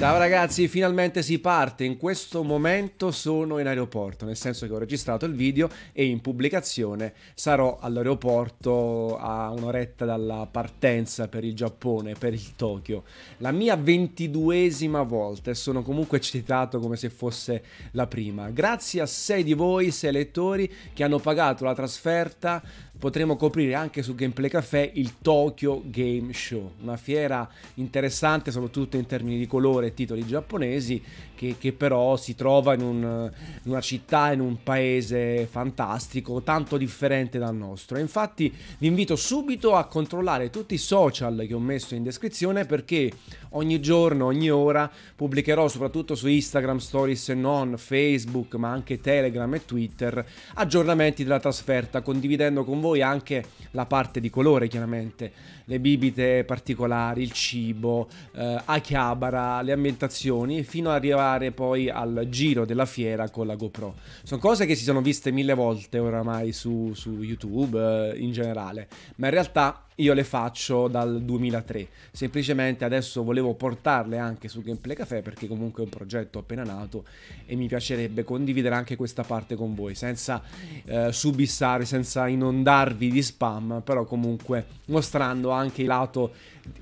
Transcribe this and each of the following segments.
Ciao ragazzi, finalmente si parte. In questo momento sono in aeroporto, nel senso che ho registrato il video e in pubblicazione sarò all'aeroporto a un'oretta dalla partenza per il Giappone, per il Tokyo. La mia ventiduesima volta e sono comunque eccitato come se fosse la prima. Grazie a sei di voi, sei lettori che hanno pagato la trasferta potremo coprire anche su Gameplay Café il Tokyo Game Show, una fiera interessante soprattutto in termini di colore e titoli giapponesi che, che però si trova in, un, in, una città, in un paese fantastico, tanto differente dal nostro. Infatti vi invito subito a controllare tutti i social che ho messo in descrizione perché ogni giorno, ogni ora pubblicherò soprattutto su Instagram Stories e non, Facebook, ma anche Telegram e Twitter aggiornamenti della trasferta, condividendo con voi anche la parte di colore chiaramente, le bibite particolari, il cibo, eh, Akihabara, le ambientazioni, fino ad arrivare poi al giro della fiera con la GoPro. Sono cose che si sono viste mille volte oramai su, su YouTube eh, in generale, ma in realtà io le faccio dal 2003. Semplicemente adesso volevo portarle anche su Gameplay Café perché comunque è un progetto appena nato e mi piacerebbe condividere anche questa parte con voi senza eh, subissare, senza inondarvi di spam, però comunque mostrando anche il lato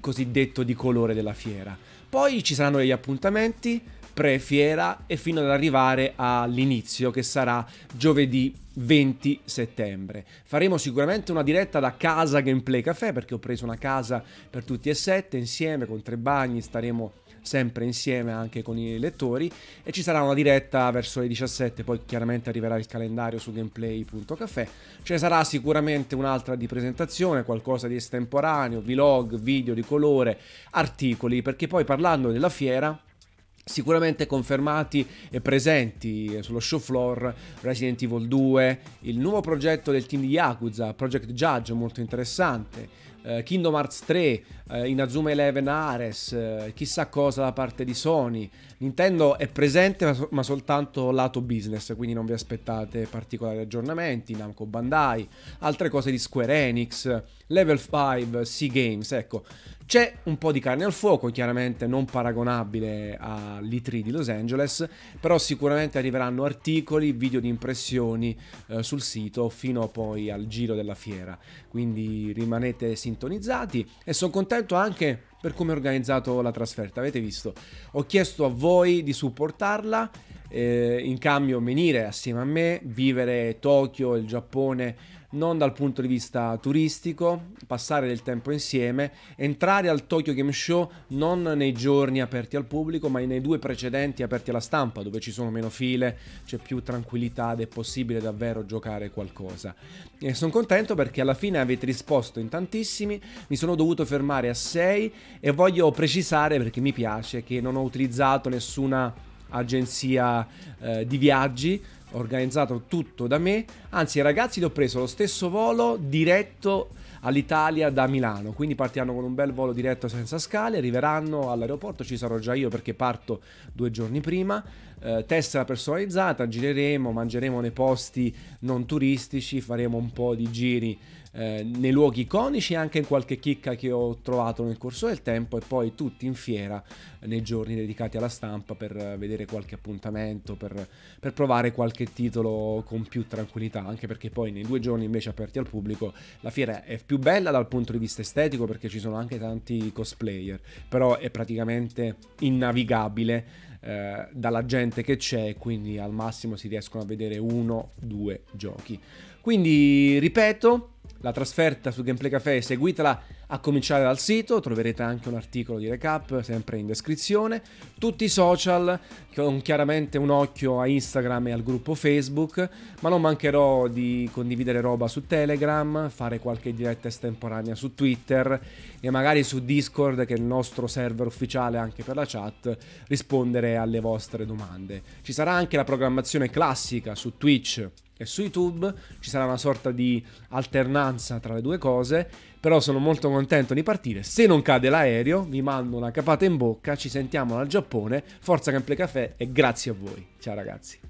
cosiddetto di colore della fiera. Poi ci saranno degli appuntamenti pre-fiera e fino ad arrivare all'inizio che sarà giovedì 20 settembre. Faremo sicuramente una diretta da casa Gameplay Café perché ho preso una casa per tutti e sette insieme con tre bagni, staremo sempre insieme anche con i lettori e ci sarà una diretta verso le 17 poi chiaramente arriverà il calendario su gameplay.café ce sarà sicuramente un'altra di presentazione qualcosa di estemporaneo vlog video di colore articoli perché poi parlando della fiera Sicuramente confermati e presenti sullo show floor Resident Evil 2, il nuovo progetto del team di Yakuza, Project Judge, molto interessante, uh, Kingdom Hearts 3, uh, Inazuma Eleven Ares, uh, chissà cosa da parte di Sony. Nintendo è presente ma, so- ma, soltanto lato business, quindi non vi aspettate particolari aggiornamenti, Namco Bandai, altre cose di Square Enix, Level 5, Sea Games, ecco. C'è un po' di carne al fuoco, chiaramente non paragonabile all'E3 di Los Angeles, però sicuramente arriveranno articoli, video di impressioni eh, sul sito fino poi al giro della fiera. Quindi rimanete sintonizzati e sono contento anche per come ho organizzato la trasferta. Avete visto? Ho chiesto a voi di supportarla, eh, in cambio venire assieme a me, vivere Tokyo, il Giappone non dal punto di vista turistico, passare del tempo insieme, entrare al Tokyo Game Show non nei giorni aperti al pubblico, ma nei due precedenti aperti alla stampa, dove ci sono meno file, c'è più tranquillità ed è possibile davvero giocare qualcosa. E sono contento perché alla fine avete risposto in tantissimi, mi sono dovuto fermare a 6 e voglio precisare perché mi piace che non ho utilizzato nessuna agenzia eh, di viaggi organizzato tutto da me, anzi ragazzi li ho preso lo stesso volo diretto all'Italia da Milano, quindi partiranno con un bel volo diretto senza scale, arriveranno all'aeroporto, ci sarò già io perché parto due giorni prima, eh, tessera personalizzata, gireremo, mangeremo nei posti non turistici, faremo un po' di giri eh, nei luoghi iconici e anche in qualche chicca che ho trovato nel corso del tempo e poi tutti in fiera nei giorni dedicati alla stampa per vedere qualche appuntamento, per, per provare qualche titolo con più tranquillità, anche perché poi nei due giorni invece aperti al pubblico la fiera è più bella dal punto di vista estetico perché ci sono anche tanti cosplayer, però è praticamente innavigabile. Eh, dalla gente che c'è, quindi al massimo si riescono a vedere uno, due giochi. Quindi ripeto, la trasferta su Gameplay Café, seguitela a cominciare dal sito, troverete anche un articolo di recap sempre in descrizione, tutti i social, con chiaramente un occhio a Instagram e al gruppo Facebook, ma non mancherò di condividere roba su Telegram, fare qualche diretta estemporanea su Twitter e magari su Discord, che è il nostro server ufficiale anche per la chat, rispondere alle vostre domande. Ci sarà anche la programmazione classica su Twitch e su YouTube ci sarà una sorta di alternanza tra le due cose, però sono molto contento di partire. Se non cade l'aereo, vi mando una capata in bocca, ci sentiamo dal Giappone, forza Cample Café e grazie a voi. Ciao ragazzi.